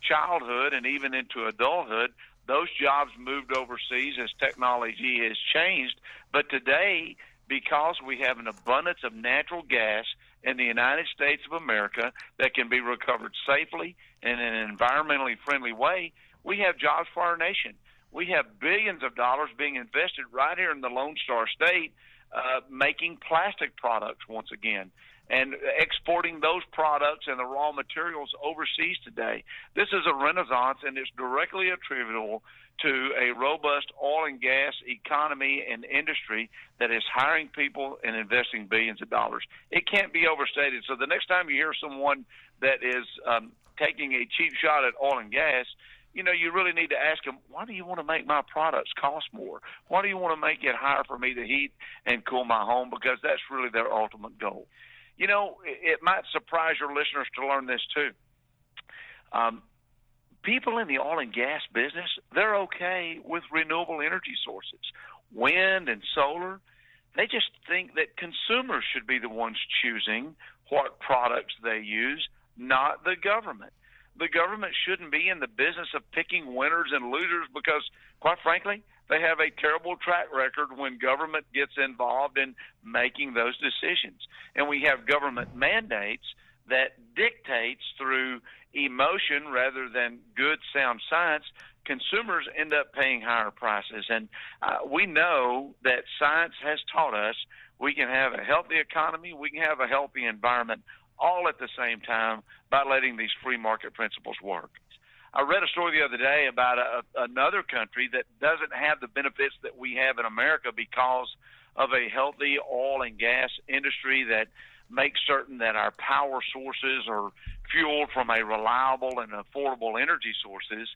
childhood and even into adulthood. Those jobs moved overseas as technology has changed. But today, because we have an abundance of natural gas in the United States of America that can be recovered safely and in an environmentally friendly way, we have jobs for our nation. We have billions of dollars being invested right here in the Lone Star State uh, making plastic products once again and exporting those products and the raw materials overseas today. This is a renaissance, and it's directly attributable to a robust oil and gas economy and industry that is hiring people and investing billions of dollars. It can't be overstated. So the next time you hear someone that is um, taking a cheap shot at oil and gas, you know, you really need to ask them, why do you want to make my products cost more? Why do you want to make it higher for me to heat and cool my home? Because that's really their ultimate goal. You know, it might surprise your listeners to learn this too. Um, people in the oil and gas business, they're okay with renewable energy sources, wind and solar. They just think that consumers should be the ones choosing what products they use, not the government. The government shouldn't be in the business of picking winners and losers because, quite frankly, they have a terrible track record when government gets involved in making those decisions. And we have government mandates that dictates through emotion rather than good sound science consumers end up paying higher prices and uh, we know that science has taught us we can have a healthy economy we can have a healthy environment all at the same time by letting these free market principles work I read a story the other day about a, another country that doesn't have the benefits that we have in America because of a healthy oil and gas industry that makes certain that our power sources are fueled from a reliable and affordable energy sources.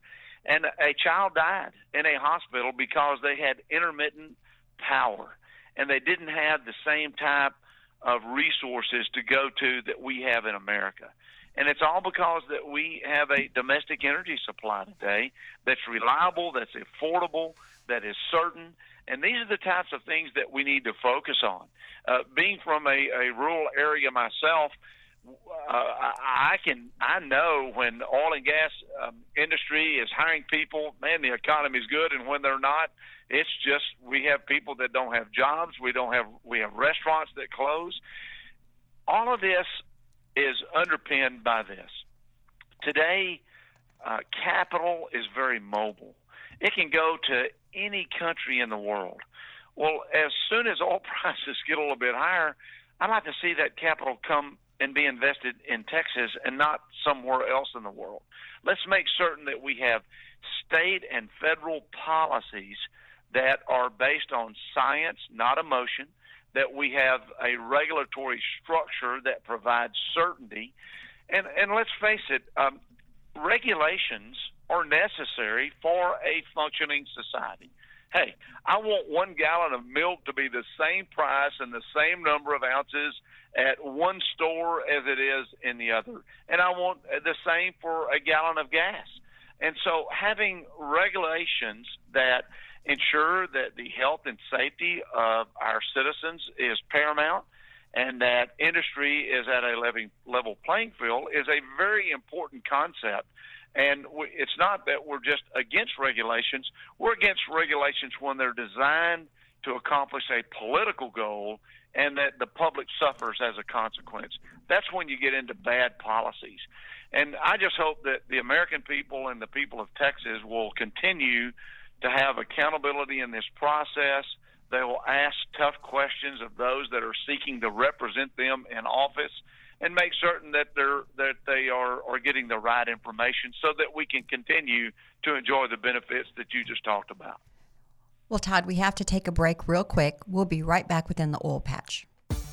And a child died in a hospital because they had intermittent power and they didn't have the same type of resources to go to that we have in America. And it's all because that we have a domestic energy supply today that's reliable, that's affordable, that is certain. And these are the types of things that we need to focus on. Uh, being from a, a rural area myself, uh, I can I know when oil and gas um, industry is hiring people, man, the economy is good, and when they're not, it's just we have people that don't have jobs. We don't have we have restaurants that close. All of this is underpinned by this. Today, uh, capital is very mobile. It can go to any country in the world. Well, as soon as oil prices get a little bit higher, I'd like to see that capital come and be invested in Texas and not somewhere else in the world. Let's make certain that we have state and federal policies that are based on science, not emotion, that we have a regulatory structure that provides certainty. And, and let's face it, um, regulations are necessary for a functioning society. Hey, I want one gallon of milk to be the same price and the same number of ounces at one store as it is in the other. And I want the same for a gallon of gas. And so having regulations that ensure that the health and safety of our citizens is paramount and that industry is at a level playing field is a very important concept. And it's not that we're just against regulations. We're against regulations when they're designed to accomplish a political goal and that the public suffers as a consequence. That's when you get into bad policies. And I just hope that the American people and the people of Texas will continue to have accountability in this process. They will ask tough questions of those that are seeking to represent them in office and make certain that they're that they are, are getting the right information so that we can continue to enjoy the benefits that you just talked about. Well, Todd, we have to take a break real quick. We'll be right back within the oil patch.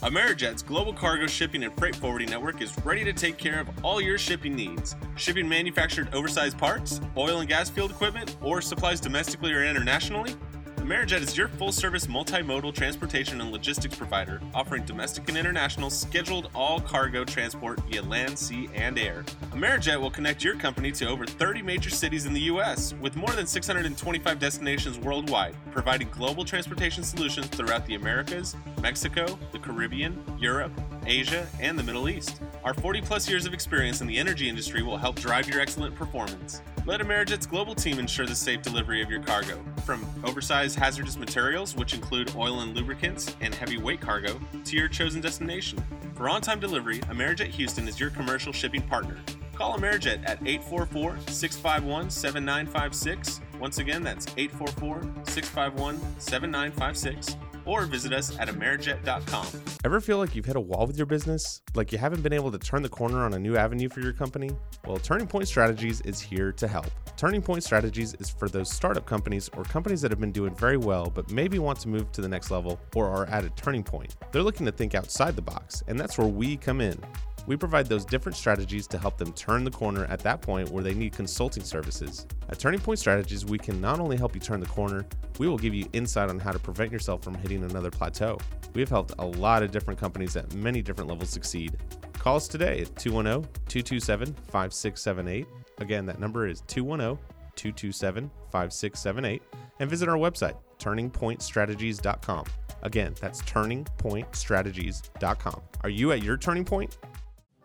Amerijet's global cargo shipping and freight forwarding network is ready to take care of all your shipping needs. Shipping manufactured oversized parts, oil and gas field equipment, or supplies domestically or internationally? Amerijet is your full service multimodal transportation and logistics provider, offering domestic and international scheduled all cargo transport via land, sea, and air. Amerijet will connect your company to over 30 major cities in the U.S., with more than 625 destinations worldwide, providing global transportation solutions throughout the Americas, Mexico, the Caribbean, Europe, Asia, and the Middle East. Our 40 plus years of experience in the energy industry will help drive your excellent performance. Let Amerijet's global team ensure the safe delivery of your cargo. From oversized hazardous materials, which include oil and lubricants, and heavy weight cargo, to your chosen destination. For on time delivery, Amerijet Houston is your commercial shipping partner. Call Amerijet at 844 651 7956. Once again, that's 844 651 7956 or visit us at Amerijet.com. Ever feel like you've hit a wall with your business? Like you haven't been able to turn the corner on a new avenue for your company? Well, Turning Point Strategies is here to help. Turning Point Strategies is for those startup companies or companies that have been doing very well but maybe want to move to the next level or are at a turning point. They're looking to think outside the box, and that's where we come in. We provide those different strategies to help them turn the corner at that point where they need consulting services. At Turning Point Strategies, we can not only help you turn the corner, we will give you insight on how to prevent yourself from hitting another plateau. We have helped a lot of different companies at many different levels succeed. Call us today at 210 227 5678. Again, that number is 210 227 5678. And visit our website, turningpointstrategies.com. Again, that's turningpointstrategies.com. Are you at your turning point?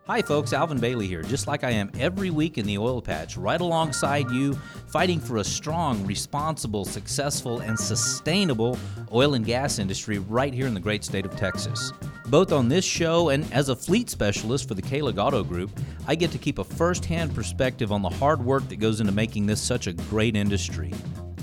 Hi, folks, Alvin Bailey here, just like I am every week in the oil patch, right alongside you, fighting for a strong, responsible, successful, and sustainable oil and gas industry right here in the great state of Texas. Both on this show and as a fleet specialist for the Kahlig Auto Group, I get to keep a first hand perspective on the hard work that goes into making this such a great industry.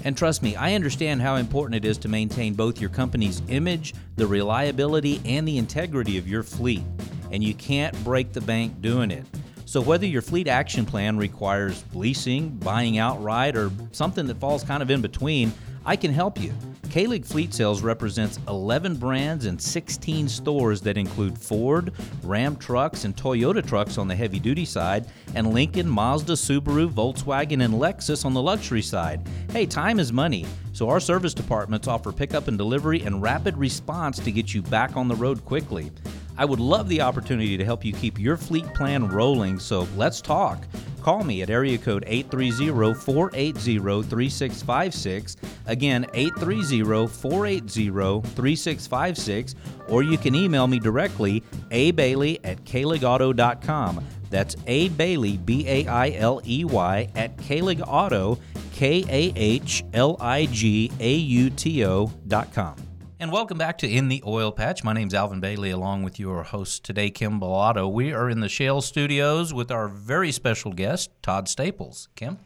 And trust me, I understand how important it is to maintain both your company's image, the reliability, and the integrity of your fleet and you can't break the bank doing it. So, whether your fleet action plan requires leasing, buying outright, or something that falls kind of in between, I can help you. Kahlig Fleet Sales represents 11 brands and 16 stores that include Ford, Ram trucks, and Toyota trucks on the heavy duty side, and Lincoln, Mazda, Subaru, Volkswagen, and Lexus on the luxury side. Hey, time is money, so our service departments offer pickup and delivery and rapid response to get you back on the road quickly. I would love the opportunity to help you keep your fleet plan rolling, so let's talk. Call me at area code 830-480-3656. Again, 830-480-3656, or you can email me directly, abailey at kahligauto.com. That's A Bailey, B A I L E Y, at Kahlig Auto, K A H L I G A U T O dot com. And welcome back to In the Oil Patch. My name's Alvin Bailey, along with your host today, Kim Bellotto. We are in the Shale Studios with our very special guest, Todd Staples. Kim?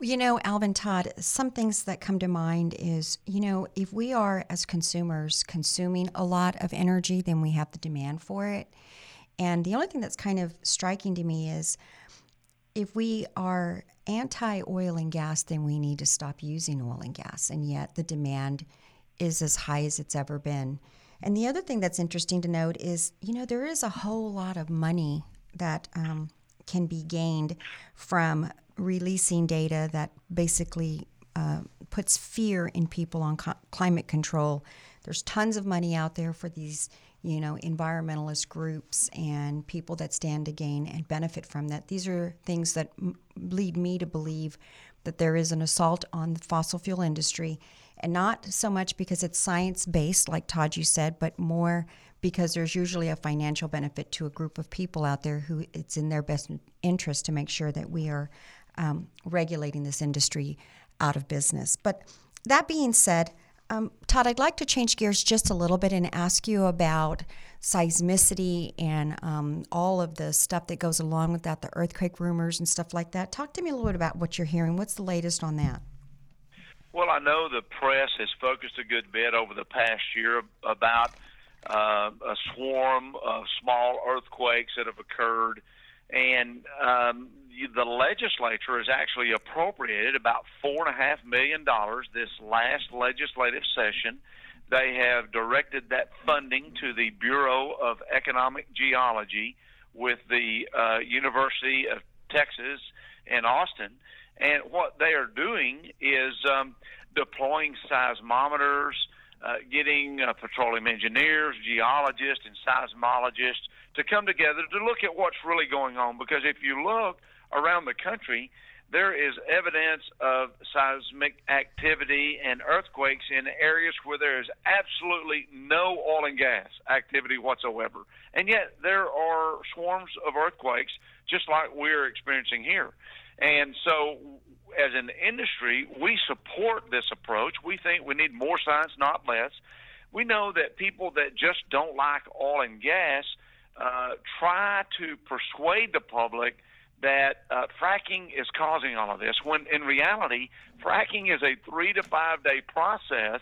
You know, Alvin Todd, some things that come to mind is, you know, if we are as consumers consuming a lot of energy, then we have the demand for it. And the only thing that's kind of striking to me is if we are anti oil and gas, then we need to stop using oil and gas. And yet the demand is as high as it's ever been. And the other thing that's interesting to note is, you know, there is a whole lot of money that um, can be gained from releasing data that basically uh, puts fear in people on co- climate control. There's tons of money out there for these you know, environmentalist groups and people that stand to gain and benefit from that. These are things that m- lead me to believe that there is an assault on the fossil fuel industry, and not so much because it's science based, like Todd you said, but more because there's usually a financial benefit to a group of people out there who it's in their best interest to make sure that we are um, regulating this industry out of business. But that being said, um, Todd, I'd like to change gears just a little bit and ask you about seismicity and um, all of the stuff that goes along with that, the earthquake rumors and stuff like that. Talk to me a little bit about what you're hearing. What's the latest on that? Well, I know the press has focused a good bit over the past year about uh, a swarm of small earthquakes that have occurred, and um, the legislature has actually appropriated about four and a half million dollars this last legislative session. They have directed that funding to the Bureau of Economic Geology with the uh, University of Texas in Austin. And what they are doing is um, deploying seismometers, uh, getting uh, petroleum engineers, geologists, and seismologists to come together to look at what's really going on. Because if you look, around the country, there is evidence of seismic activity and earthquakes in areas where there is absolutely no oil and gas activity whatsoever. And yet there are swarms of earthquakes just like we're experiencing here. And so, as an industry, we support this approach. We think we need more science, not less. We know that people that just don't like oil and gas uh, try to persuade the public that uh, fracking is causing all of this, when in reality, fracking is a three to five day process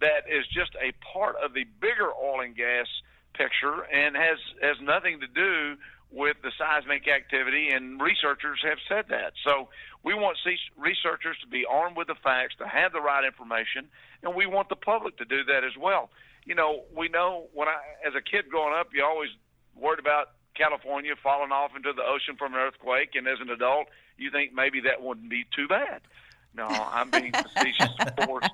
that is just a part of the bigger oil and gas picture and has has nothing to do with the seismic activity and researchers have said that so we want researchers to be armed with the facts to have the right information and we want the public to do that as well you know we know when i as a kid growing up you always worried about California falling off into the ocean from an earthquake, and as an adult, you think maybe that wouldn't be too bad. No, I'm being facetious, of course.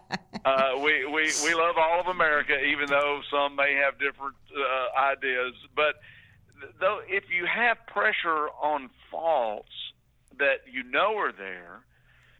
Uh, we, we, we love all of America, even though some may have different uh, ideas. But though, if you have pressure on faults that you know are there,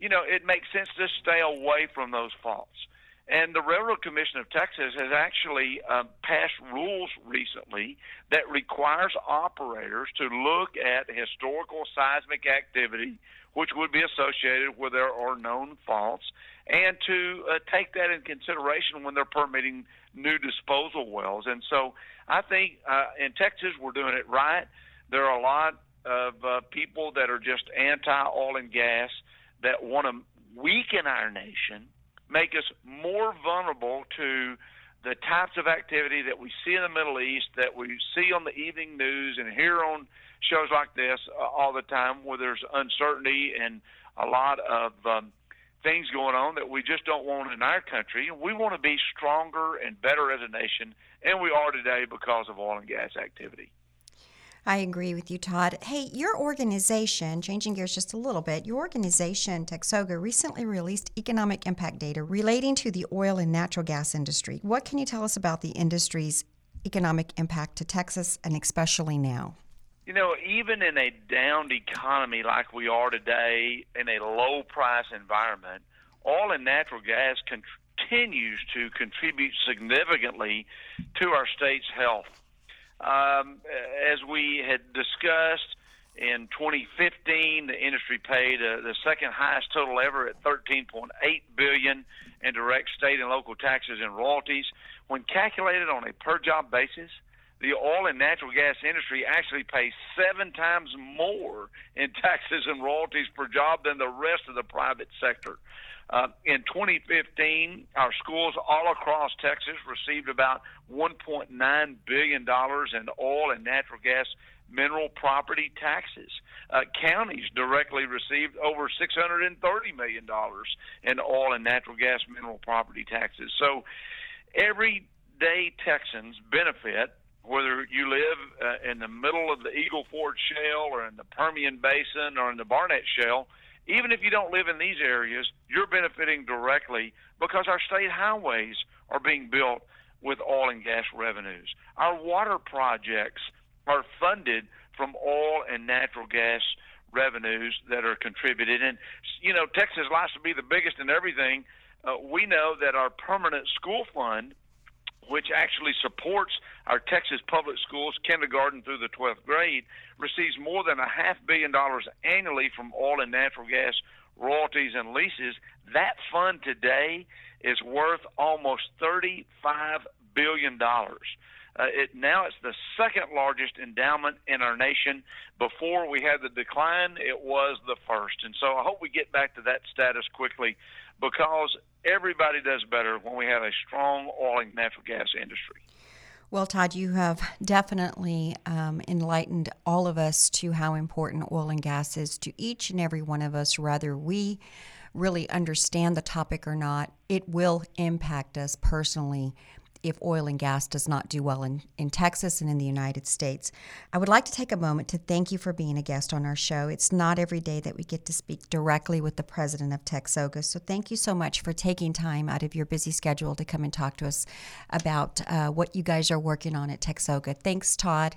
you know, it makes sense to stay away from those faults. And the Railroad Commission of Texas has actually um, passed rules recently that requires operators to look at historical seismic activity, which would be associated with there are known faults, and to uh, take that in consideration when they're permitting new disposal wells. And so I think uh, in Texas we're doing it right. There are a lot of uh, people that are just anti oil and gas that want to weaken our nation make us more vulnerable to the types of activity that we see in the Middle East, that we see on the evening news and hear on shows like this uh, all the time, where there's uncertainty and a lot of um, things going on that we just don't want in our country. We want to be stronger and better as a nation, and we are today because of oil and gas activity. I agree with you, Todd. Hey, your organization, changing gears just a little bit, your organization, Texoga, recently released economic impact data relating to the oil and natural gas industry. What can you tell us about the industry's economic impact to Texas and especially now? You know, even in a downed economy like we are today, in a low price environment, oil and natural gas continues to contribute significantly to our state's health. Um, as we had discussed in 2015, the industry paid uh, the second highest total ever at 13.8 billion in direct state and local taxes and royalties. When calculated on a per job basis, the oil and natural gas industry actually pays seven times more in taxes and royalties per job than the rest of the private sector. Uh, in 2015, our schools all across Texas received about $1.9 billion in oil and natural gas mineral property taxes. Uh, counties directly received over $630 million in oil and natural gas mineral property taxes. So everyday Texans benefit whether you live uh, in the middle of the Eagle Ford Shale or in the Permian Basin or in the Barnett Shale even if you don't live in these areas, you're benefiting directly because our state highways are being built with oil and gas revenues. Our water projects are funded from oil and natural gas revenues that are contributed. And, you know, Texas likes to be the biggest in everything. Uh, we know that our permanent school fund which actually supports our Texas public schools, kindergarten through the 12th grade, receives more than a half billion dollars annually from oil and natural gas royalties and leases. That fund today is worth almost $35 billion. Uh, it now it's the second largest endowment in our nation. Before we had the decline, it was the first, and so I hope we get back to that status quickly because everybody does better when we have a strong oil and natural gas industry. Well, Todd, you have definitely um, enlightened all of us to how important oil and gas is to each and every one of us, whether we really understand the topic or not. It will impact us personally if oil and gas does not do well in, in Texas and in the United States. I would like to take a moment to thank you for being a guest on our show. It's not every day that we get to speak directly with the president of Texoga. So thank you so much for taking time out of your busy schedule to come and talk to us about uh, what you guys are working on at Texoga. Thanks, Todd.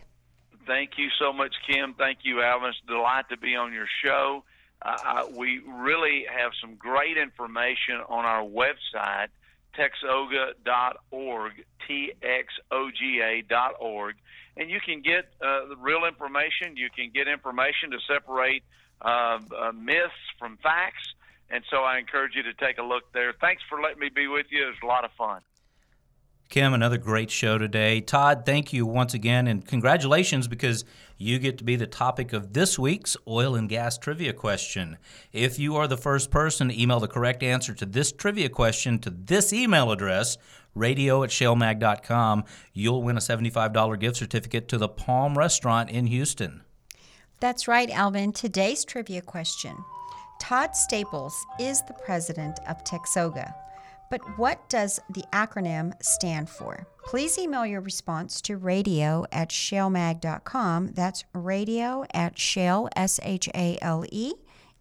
Thank you so much, Kim. Thank you, Alvin. It's a delight to be on your show. Uh, we really have some great information on our website texoga.org, T-X-O-G-A.org, and you can get uh, the real information. You can get information to separate uh, uh, myths from facts, and so I encourage you to take a look there. Thanks for letting me be with you. It was a lot of fun. Kim, another great show today. Todd, thank you once again, and congratulations because you get to be the topic of this week's oil and gas trivia question. If you are the first person to email the correct answer to this trivia question to this email address, radio at shalemag.com, you'll win a $75 gift certificate to the Palm Restaurant in Houston. That's right, Alvin. Today's trivia question Todd Staples is the president of Texoga. But what does the acronym stand for? Please email your response to radio at shalemag.com. That's radio at shale, S H A L E,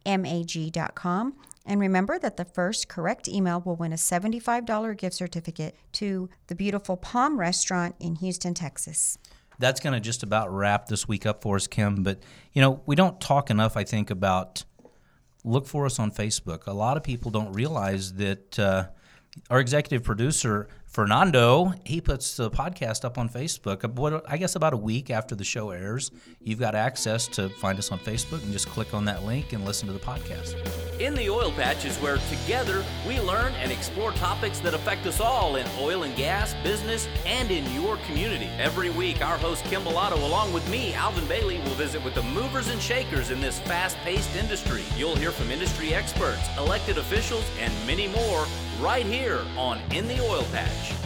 M A G.com. And remember that the first correct email will win a $75 gift certificate to the beautiful Palm Restaurant in Houston, Texas. That's going to just about wrap this week up for us, Kim. But, you know, we don't talk enough, I think, about look for us on Facebook. A lot of people don't realize that. Uh, our executive producer Fernando, he puts the podcast up on Facebook. Uh, what I guess about a week after the show airs, you've got access to find us on Facebook and just click on that link and listen to the podcast. In the Oil Patch is where together we learn and explore topics that affect us all in oil and gas, business, and in your community. Every week, our host Kim Bellotto, along with me, Alvin Bailey, will visit with the movers and shakers in this fast-paced industry. You'll hear from industry experts, elected officials, and many more right here on In the Oil Patch.